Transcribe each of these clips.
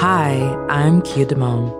Hi, I'm Kia Damon.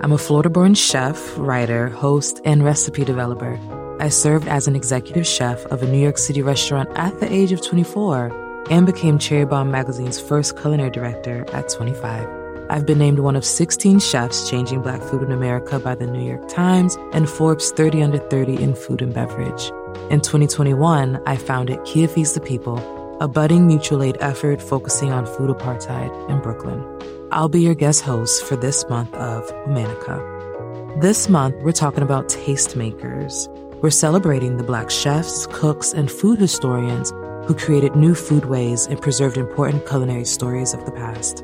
I'm a Florida born chef, writer, host, and recipe developer. I served as an executive chef of a New York City restaurant at the age of 24 and became Cherry Bombe Magazine's first culinary director at 25. I've been named one of 16 chefs changing black food in America by the New York Times and Forbes 30 Under 30 in food and beverage. In 2021, I founded Kia Feeds the People, a budding mutual aid effort focusing on food apartheid in Brooklyn. I'll be your guest host for this month of Womanica. This month, we're talking about tastemakers. We're celebrating the Black chefs, cooks, and food historians who created new foodways and preserved important culinary stories of the past.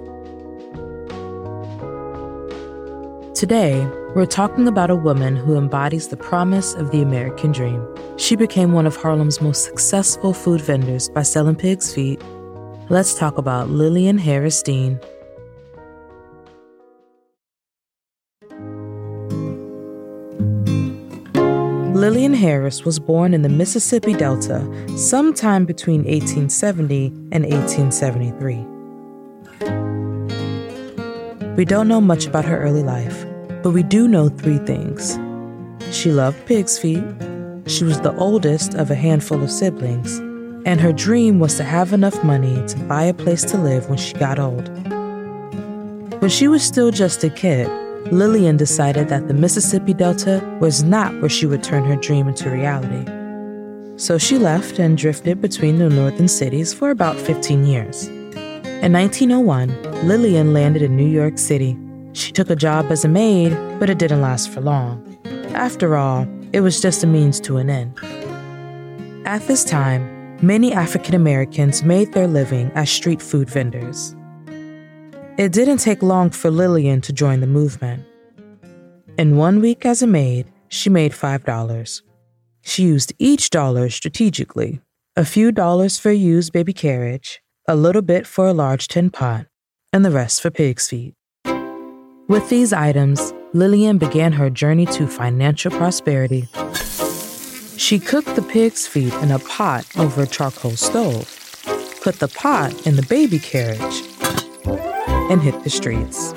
Today, we're talking about a woman who embodies the promise of the American dream. She became one of Harlem's most successful food vendors by selling pig's feet. Let's talk about Lillian Harris Dean. Lillian Harris was born in the Mississippi Delta sometime between 1870 and 1873. We don't know much about her early life, but we do know three things. She loved pig's feet, she was the oldest of a handful of siblings, and her dream was to have enough money to buy a place to live when she got old. When she was still just a kid, Lillian decided that the Mississippi Delta was not where she would turn her dream into reality. So she left and drifted between the northern cities for about 15 years. In 1901, Lillian landed in New York City. She took a job as a maid, but it didn't last for long. After all, it was just a means to an end. At this time, many African Americans made their living as street food vendors. It didn't take long for Lillian to join the movement. In one week as a maid, she made $5. She used each dollar strategically a few dollars for a used baby carriage, a little bit for a large tin pot, and the rest for pig's feet. With these items, Lillian began her journey to financial prosperity. She cooked the pig's feet in a pot over a charcoal stove, put the pot in the baby carriage, and hit the streets.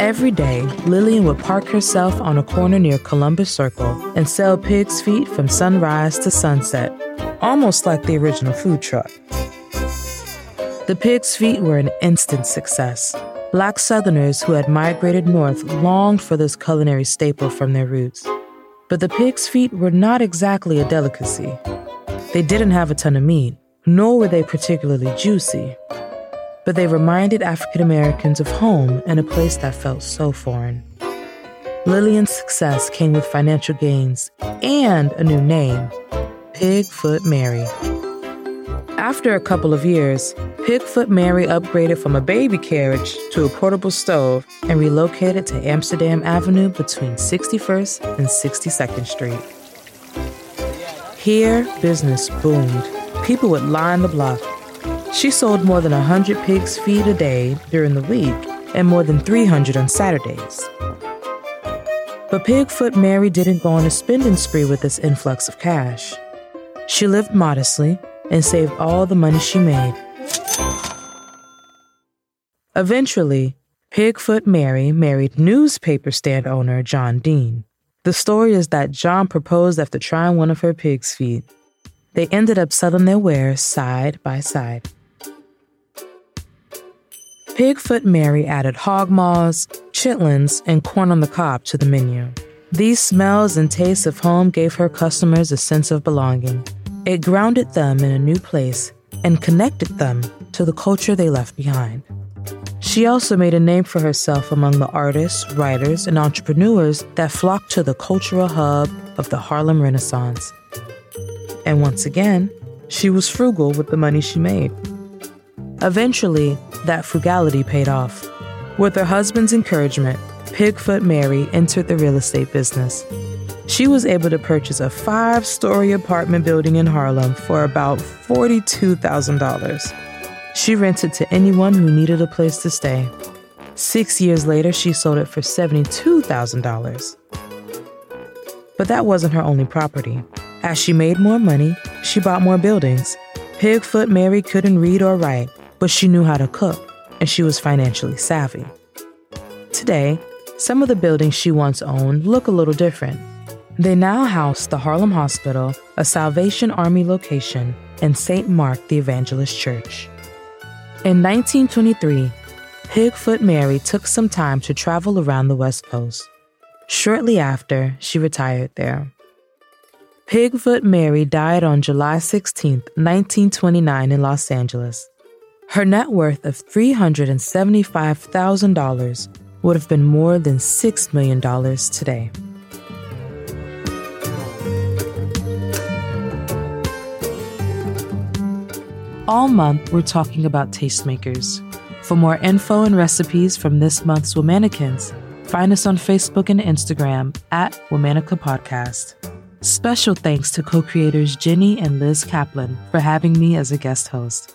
Every day, Lillian would park herself on a corner near Columbus Circle and sell pig's feet from sunrise to sunset, almost like the original food truck. The pig's feet were an instant success. Black Southerners who had migrated north longed for this culinary staple from their roots. But the pig's feet were not exactly a delicacy. They didn't have a ton of meat, nor were they particularly juicy but they reminded African Americans of home and a place that felt so foreign. Lillian's success came with financial gains and a new name Pigfoot Mary. After a couple of years, Pigfoot Mary upgraded from a baby carriage to a portable stove and relocated to Amsterdam Avenue between 61st and 62nd Street. Here, business boomed. People would line the block she sold more than 100 pig's feet a day during the week and more than 300 on Saturdays. But Pigfoot Mary didn't go on a spending spree with this influx of cash. She lived modestly and saved all the money she made. Eventually, Pigfoot Mary married newspaper stand owner John Dean. The story is that John proposed after trying one of her pig's feet. They ended up selling their wares side by side. Pigfoot Mary added hog maws, chitlins, and corn on the cob to the menu. These smells and tastes of home gave her customers a sense of belonging. It grounded them in a new place and connected them to the culture they left behind. She also made a name for herself among the artists, writers, and entrepreneurs that flocked to the cultural hub of the Harlem Renaissance. And once again, she was frugal with the money she made. Eventually, that frugality paid off. With her husband's encouragement, Pigfoot Mary entered the real estate business. She was able to purchase a five story apartment building in Harlem for about $42,000. She rented to anyone who needed a place to stay. Six years later, she sold it for $72,000. But that wasn't her only property. As she made more money, she bought more buildings. Pigfoot Mary couldn't read or write, but she knew how to cook, and she was financially savvy. Today, some of the buildings she once owned look a little different. They now house the Harlem Hospital, a Salvation Army location, and St. Mark the Evangelist Church. In 1923, Pigfoot Mary took some time to travel around the West Coast. Shortly after, she retired there. Pigfoot Mary died on July 16, 1929, in Los Angeles. Her net worth of $375,000 would have been more than $6 million today. All month, we're talking about tastemakers. For more info and recipes from this month's Womanicans, find us on Facebook and Instagram at Womanica Podcast. Special thanks to co creators Jenny and Liz Kaplan for having me as a guest host.